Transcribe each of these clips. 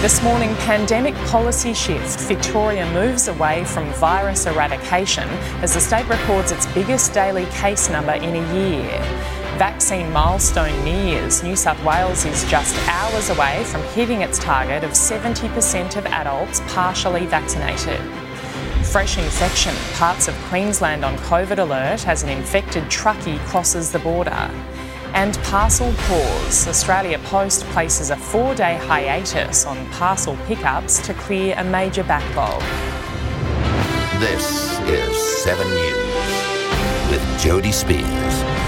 This morning, pandemic policy shift. Victoria moves away from virus eradication as the state records its biggest daily case number in a year. Vaccine milestone nears. New South Wales is just hours away from hitting its target of 70% of adults partially vaccinated. Fresh infection. Parts of Queensland on COVID alert as an infected truckie crosses the border. And parcel pause. Australia Post places a four day hiatus on parcel pickups to clear a major backlog. This is 7 News with Jody Spears.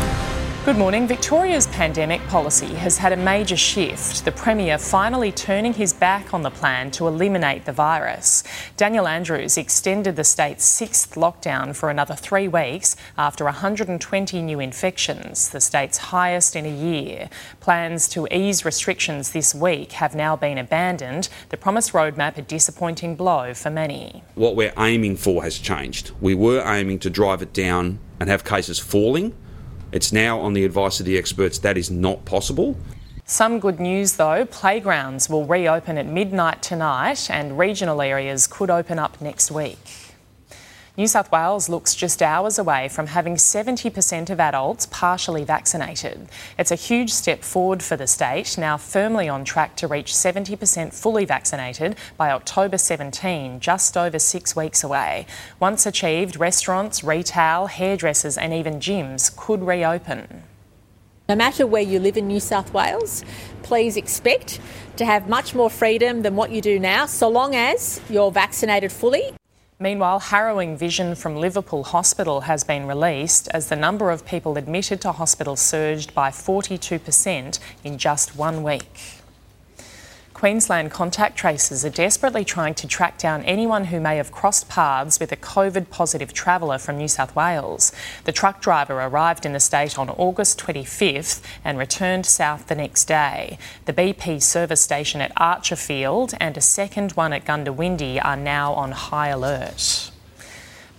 Good morning. Victoria's pandemic policy has had a major shift. The Premier finally turning his back on the plan to eliminate the virus. Daniel Andrews extended the state's sixth lockdown for another three weeks after 120 new infections, the state's highest in a year. Plans to ease restrictions this week have now been abandoned. The promised roadmap a disappointing blow for many. What we're aiming for has changed. We were aiming to drive it down and have cases falling. It's now on the advice of the experts that is not possible. Some good news though playgrounds will reopen at midnight tonight and regional areas could open up next week. New South Wales looks just hours away from having 70% of adults partially vaccinated. It's a huge step forward for the state, now firmly on track to reach 70% fully vaccinated by October 17, just over six weeks away. Once achieved, restaurants, retail, hairdressers, and even gyms could reopen. No matter where you live in New South Wales, please expect to have much more freedom than what you do now, so long as you're vaccinated fully. Meanwhile, harrowing vision from Liverpool Hospital has been released as the number of people admitted to hospital surged by 42% in just one week. Queensland contact tracers are desperately trying to track down anyone who may have crossed paths with a COVID positive traveller from New South Wales. The truck driver arrived in the state on August 25th and returned south the next day. The BP service station at Archerfield and a second one at Goondiwindi are now on high alert.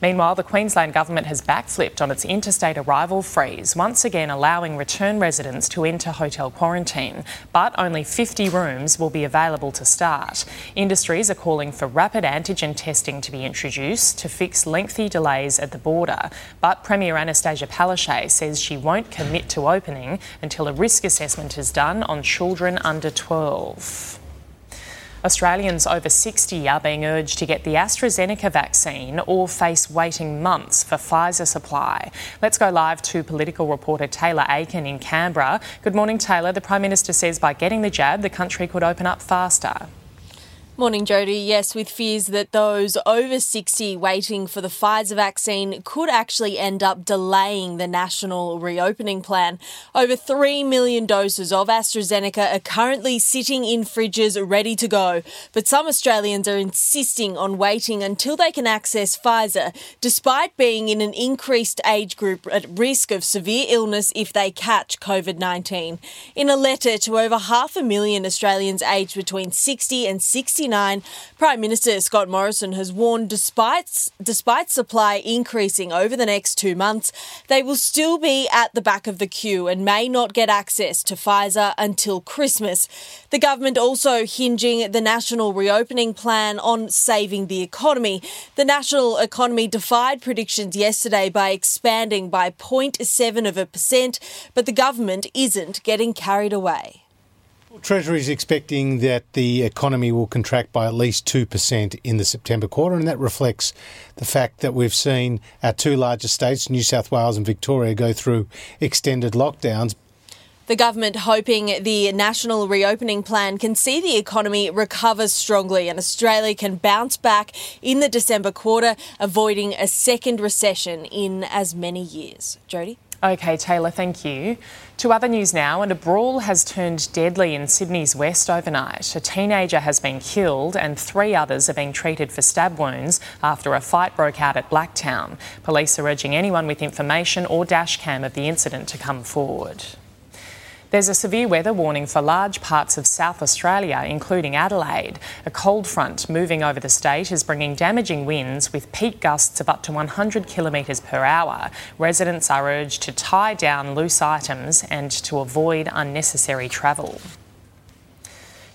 Meanwhile, the Queensland Government has backflipped on its interstate arrival freeze, once again allowing return residents to enter hotel quarantine. But only 50 rooms will be available to start. Industries are calling for rapid antigen testing to be introduced to fix lengthy delays at the border. But Premier Annastacia Palaszczuk says she won't commit to opening until a risk assessment is done on children under 12. Australians over 60 are being urged to get the AstraZeneca vaccine or face waiting months for Pfizer supply. Let's go live to political reporter Taylor Aiken in Canberra. Good morning, Taylor. The Prime Minister says by getting the jab, the country could open up faster. Morning, Jody. Yes, with fears that those over 60 waiting for the Pfizer vaccine could actually end up delaying the national reopening plan. Over 3 million doses of AstraZeneca are currently sitting in fridges ready to go, but some Australians are insisting on waiting until they can access Pfizer, despite being in an increased age group at risk of severe illness if they catch COVID 19. In a letter to over half a million Australians aged between 60 and 60, Prime Minister Scott Morrison has warned despite, despite supply increasing over the next two months, they will still be at the back of the queue and may not get access to Pfizer until Christmas. The government also hinging the national reopening plan on saving the economy. The national economy defied predictions yesterday by expanding by 0.7 of a percent, but the government isn't getting carried away. Treasury is expecting that the economy will contract by at least 2% in the September quarter, and that reflects the fact that we've seen our two largest states, New South Wales and Victoria, go through extended lockdowns. The government hoping the national reopening plan can see the economy recover strongly and Australia can bounce back in the December quarter, avoiding a second recession in as many years. Jody? Okay, Taylor, thank you. To other news now, and a brawl has turned deadly in Sydney's west overnight. A teenager has been killed, and three others are being treated for stab wounds after a fight broke out at Blacktown. Police are urging anyone with information or dashcam of the incident to come forward. There's a severe weather warning for large parts of South Australia, including Adelaide. A cold front moving over the state is bringing damaging winds with peak gusts of up to 100 kilometres per hour. Residents are urged to tie down loose items and to avoid unnecessary travel.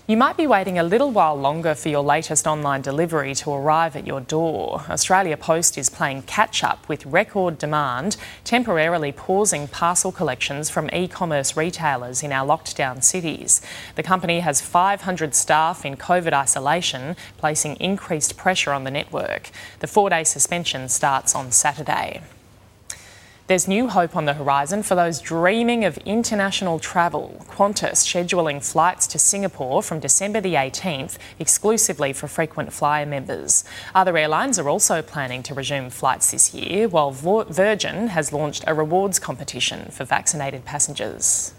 You might be waiting a little while longer for your latest online delivery to arrive at your door. Australia Post is playing catch up with record demand, temporarily pausing parcel collections from e commerce retailers in our locked down cities. The company has 500 staff in COVID isolation, placing increased pressure on the network. The four day suspension starts on Saturday. There's new hope on the horizon for those dreaming of international travel. Qantas scheduling flights to Singapore from December the 18th exclusively for frequent flyer members. Other airlines are also planning to resume flights this year, while Virgin has launched a rewards competition for vaccinated passengers.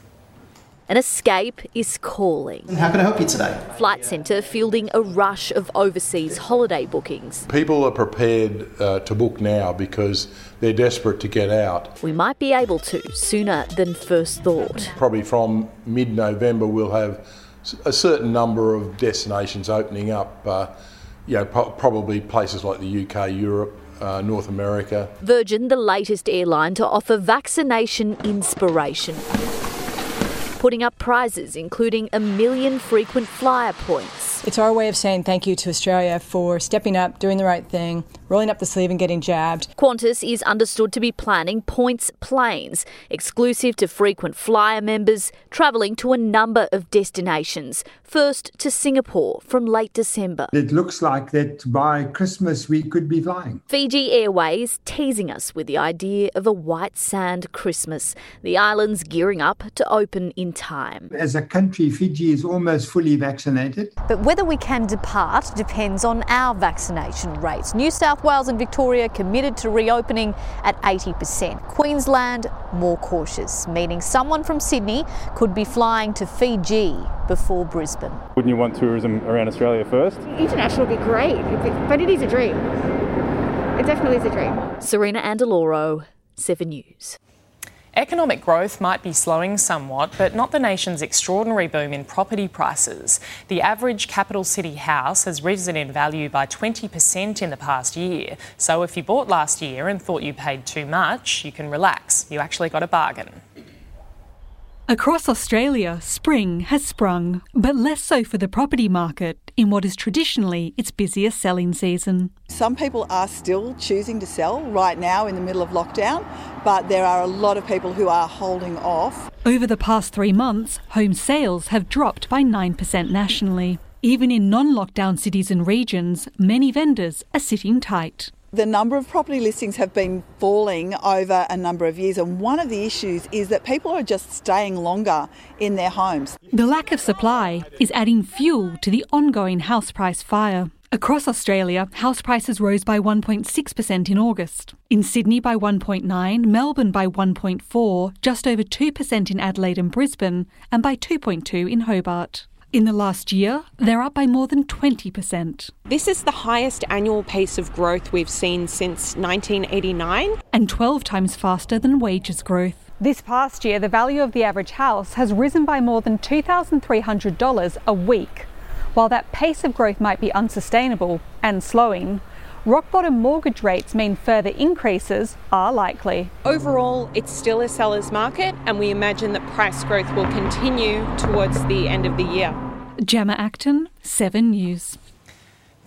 An escape is calling. How can I help you today? Flight Centre fielding a rush of overseas holiday bookings. People are prepared uh, to book now because they're desperate to get out. We might be able to sooner than first thought. Probably from mid November, we'll have a certain number of destinations opening up. Uh, you know, pro- probably places like the UK, Europe, uh, North America. Virgin, the latest airline to offer vaccination inspiration putting up prizes including a million frequent flyer points. It's our way of saying thank you to Australia for stepping up, doing the right thing, rolling up the sleeve and getting jabbed. Qantas is understood to be planning points planes, exclusive to frequent flyer members, travelling to a number of destinations. First to Singapore from late December. It looks like that by Christmas we could be flying. Fiji Airways teasing us with the idea of a white sand Christmas. The island's gearing up to open in time. As a country, Fiji is almost fully vaccinated. But whether we can depart depends on our vaccination rates. New South South Wales and Victoria committed to reopening at 80%. Queensland more cautious, meaning someone from Sydney could be flying to Fiji before Brisbane. Wouldn't you want tourism around Australia first? International would be great, but it is a dream. It definitely is a dream. Serena Andaloro, 7 News. Economic growth might be slowing somewhat, but not the nation's extraordinary boom in property prices. The average capital city house has risen in value by 20% in the past year. So if you bought last year and thought you paid too much, you can relax. You actually got a bargain. Across Australia, spring has sprung, but less so for the property market in what is traditionally its busiest selling season. Some people are still choosing to sell right now in the middle of lockdown, but there are a lot of people who are holding off. Over the past three months, home sales have dropped by 9% nationally. Even in non lockdown cities and regions, many vendors are sitting tight. The number of property listings have been falling over a number of years, and one of the issues is that people are just staying longer in their homes. The lack of supply is adding fuel to the ongoing house price fire. Across Australia, house prices rose by 1.6% in August. In Sydney by 1.9, Melbourne by 1.4, just over 2% in Adelaide and Brisbane, and by 2.2 in Hobart. In the last year, they're up by more than 20%. This is the highest annual pace of growth we've seen since 1989. And 12 times faster than wages growth. This past year, the value of the average house has risen by more than $2,300 a week. While that pace of growth might be unsustainable and slowing, rock bottom mortgage rates mean further increases are likely. Overall, it's still a seller's market, and we imagine that price growth will continue towards the end of the year. Gemma Acton, 7 News.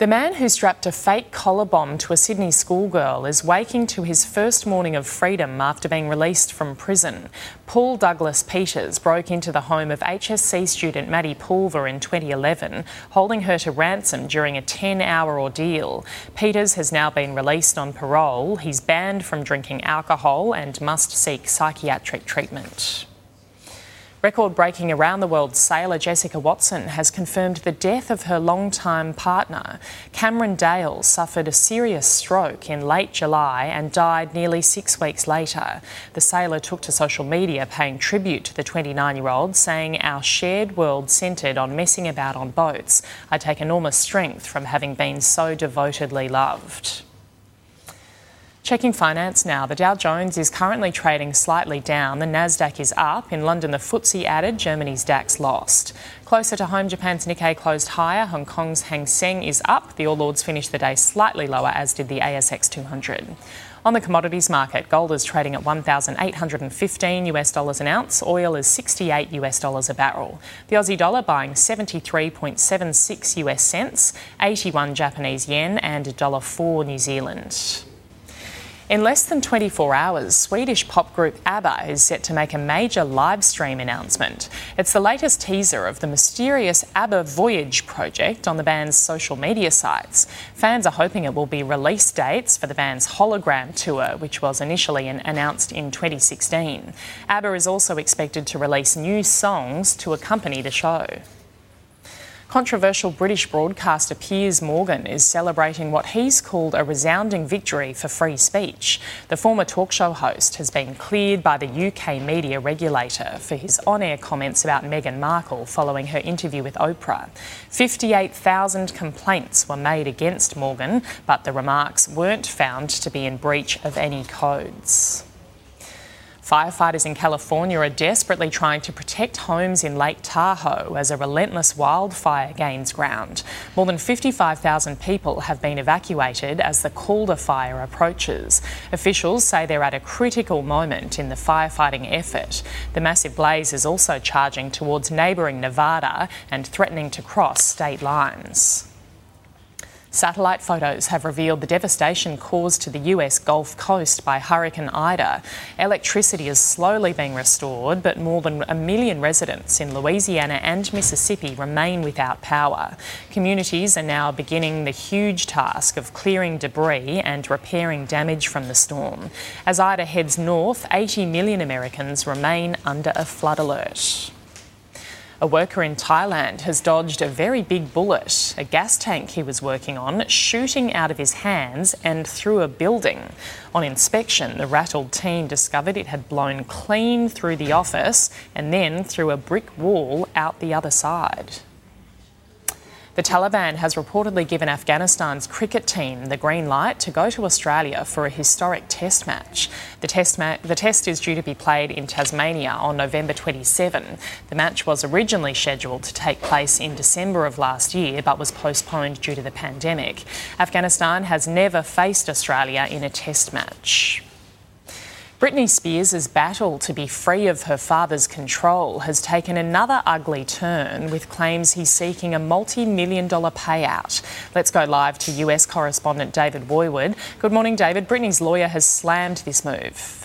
The man who strapped a fake collar bomb to a Sydney schoolgirl is waking to his first morning of freedom after being released from prison. Paul Douglas Peters broke into the home of HSC student Maddie Pulver in 2011, holding her to ransom during a 10 hour ordeal. Peters has now been released on parole. He's banned from drinking alcohol and must seek psychiatric treatment. Record breaking around the world sailor Jessica Watson has confirmed the death of her long-time partner. Cameron Dale suffered a serious stroke in late July and died nearly six weeks later. The sailor took to social media paying tribute to the 29 year old, saying, Our shared world centred on messing about on boats. I take enormous strength from having been so devotedly loved. Checking finance now. The Dow Jones is currently trading slightly down. The Nasdaq is up. In London, the FTSE added. Germany's DAX lost. Closer to home, Japan's Nikkei closed higher. Hong Kong's Hang Seng is up. The All Ords finished the day slightly lower, as did the ASX 200. On the commodities market, gold is trading at 1,815 US dollars an ounce. Oil is 68 US dollars a barrel. The Aussie dollar buying 73.76 US cents, 81 Japanese yen, and $1.04 New Zealand. In less than 24 hours, Swedish pop group ABBA is set to make a major live stream announcement. It's the latest teaser of the mysterious ABBA Voyage project on the band's social media sites. Fans are hoping it will be release dates for the band's hologram tour, which was initially announced in 2016. ABBA is also expected to release new songs to accompany the show. Controversial British broadcaster Piers Morgan is celebrating what he's called a resounding victory for free speech. The former talk show host has been cleared by the UK media regulator for his on air comments about Meghan Markle following her interview with Oprah. 58,000 complaints were made against Morgan, but the remarks weren't found to be in breach of any codes. Firefighters in California are desperately trying to protect homes in Lake Tahoe as a relentless wildfire gains ground. More than 55,000 people have been evacuated as the Caldor fire approaches. Officials say they're at a critical moment in the firefighting effort. The massive blaze is also charging towards neighbouring Nevada and threatening to cross state lines. Satellite photos have revealed the devastation caused to the US Gulf Coast by Hurricane Ida. Electricity is slowly being restored, but more than a million residents in Louisiana and Mississippi remain without power. Communities are now beginning the huge task of clearing debris and repairing damage from the storm. As Ida heads north, 80 million Americans remain under a flood alert. A worker in Thailand has dodged a very big bullet, a gas tank he was working on, shooting out of his hands and through a building. On inspection, the rattled team discovered it had blown clean through the office and then through a brick wall out the other side. The Taliban has reportedly given Afghanistan's cricket team the green light to go to Australia for a historic test match. The test, ma- the test is due to be played in Tasmania on November 27. The match was originally scheduled to take place in December of last year but was postponed due to the pandemic. Afghanistan has never faced Australia in a test match. Britney Spears' battle to be free of her father's control has taken another ugly turn with claims he's seeking a multi million dollar payout. Let's go live to US correspondent David Boywood. Good morning, David. Britney's lawyer has slammed this move.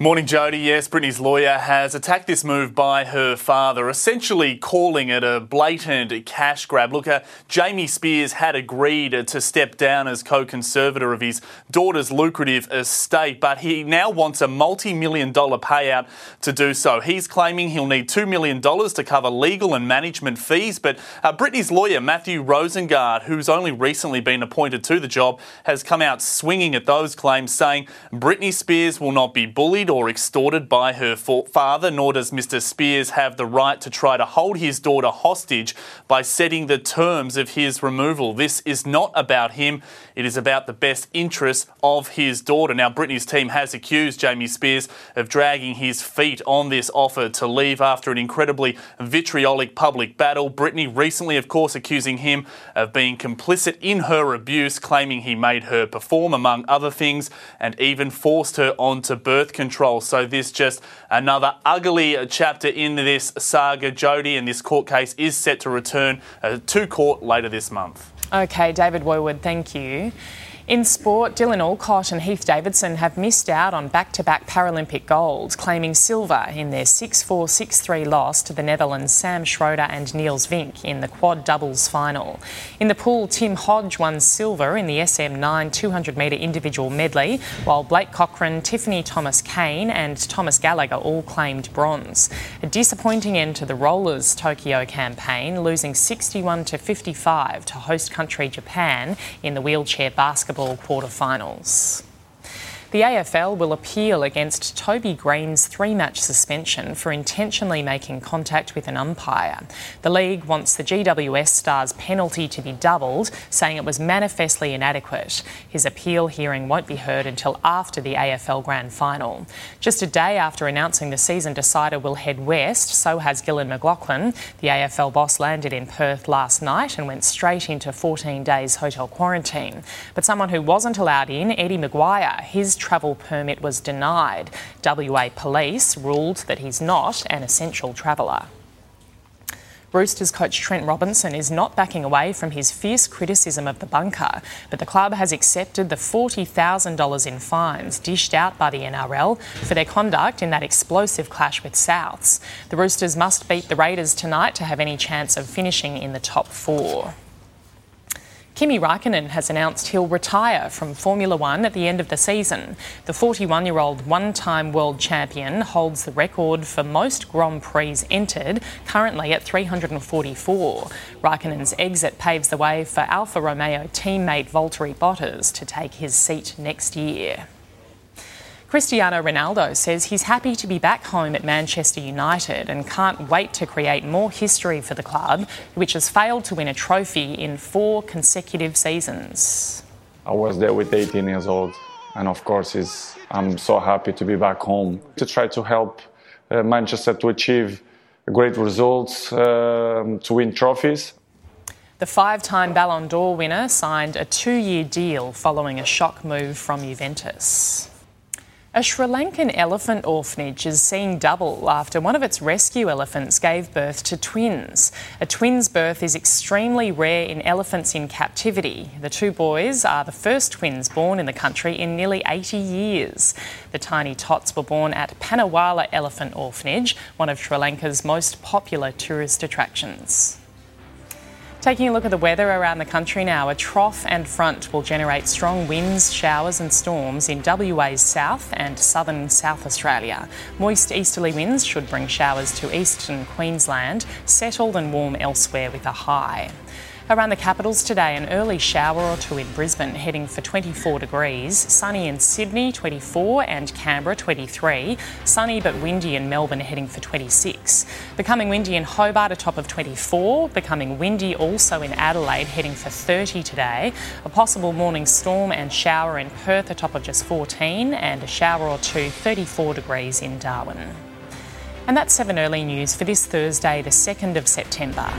Morning, Jody. Yes, Britney's lawyer has attacked this move by her father, essentially calling it a blatant cash grab. Look, uh, Jamie Spears had agreed to step down as co conservator of his daughter's lucrative estate, but he now wants a multi million dollar payout to do so. He's claiming he'll need $2 million to cover legal and management fees, but uh, Britney's lawyer, Matthew Rosengart, who's only recently been appointed to the job, has come out swinging at those claims, saying Britney Spears will not be bullied or extorted by her father, nor does Mr. Spears have the right to try to hold his daughter hostage by setting the terms of his removal. This is not about him, it is about the best interests of his daughter. Now, Britney's team has accused Jamie Spears of dragging his feet on this offer to leave after an incredibly vitriolic public battle. Britney recently, of course, accusing him of being complicit in her abuse, claiming he made her perform, among other things, and even forced her onto birth control control. So this just another ugly chapter in this saga, Jody, and this court case is set to return uh, to court later this month. Okay, David Woodward, thank you. In sport, Dylan Alcott and Heath Davidson have missed out on back to back Paralympic gold, claiming silver in their 6 4 6 3 loss to the Netherlands' Sam Schroeder and Niels Vink in the quad doubles final. In the pool, Tim Hodge won silver in the SM9 200 metre individual medley, while Blake Cochrane, Tiffany Thomas Kane, and Thomas Gallagher all claimed bronze. A disappointing end to the rollers' Tokyo campaign, losing 61 to 55 to host country Japan in the wheelchair basketball quarterfinals. The AFL will appeal against Toby Greene's three match suspension for intentionally making contact with an umpire. The league wants the GWS star's penalty to be doubled, saying it was manifestly inadequate. His appeal hearing won't be heard until after the AFL Grand Final. Just a day after announcing the season decider will head west, so has Gillon McLachlan. The AFL boss landed in Perth last night and went straight into 14 days hotel quarantine. But someone who wasn't allowed in, Eddie McGuire, his travel permit was denied. WA Police ruled that he's not an essential traveller. Roosters coach Trent Robinson is not backing away from his fierce criticism of the bunker, but the club has accepted the $40,000 in fines dished out by the NRL for their conduct in that explosive clash with Souths. The Roosters must beat the Raiders tonight to have any chance of finishing in the top four. Kimi Raikkonen has announced he'll retire from Formula One at the end of the season. The 41 year old one time world champion holds the record for most Grand Prix entered, currently at 344. Raikkonen's exit paves the way for Alfa Romeo teammate Valtteri Bottas to take his seat next year. Cristiano Ronaldo says he's happy to be back home at Manchester United and can't wait to create more history for the club, which has failed to win a trophy in four consecutive seasons. I was there with 18 years old, and of course, I'm so happy to be back home to try to help uh, Manchester to achieve great results, uh, to win trophies. The five time Ballon d'Or winner signed a two year deal following a shock move from Juventus. A Sri Lankan elephant orphanage is seeing double after one of its rescue elephants gave birth to twins. A twins birth is extremely rare in elephants in captivity. The two boys are the first twins born in the country in nearly 80 years. The tiny tots were born at Pinnawala Elephant Orphanage, one of Sri Lanka's most popular tourist attractions. Taking a look at the weather around the country now, a trough and front will generate strong winds, showers, and storms in WA's south and southern South Australia. Moist easterly winds should bring showers to eastern Queensland, settled and warm elsewhere with a high. Around the capitals today, an early shower or two in Brisbane, heading for 24 degrees. Sunny in Sydney, 24, and Canberra, 23. Sunny but windy in Melbourne, heading for 26. Becoming windy in Hobart, a top of 24. Becoming windy also in Adelaide, heading for 30 today. A possible morning storm and shower in Perth, a top of just 14. And a shower or two, 34 degrees in Darwin. And that's 7 Early News for this Thursday, the 2nd of September.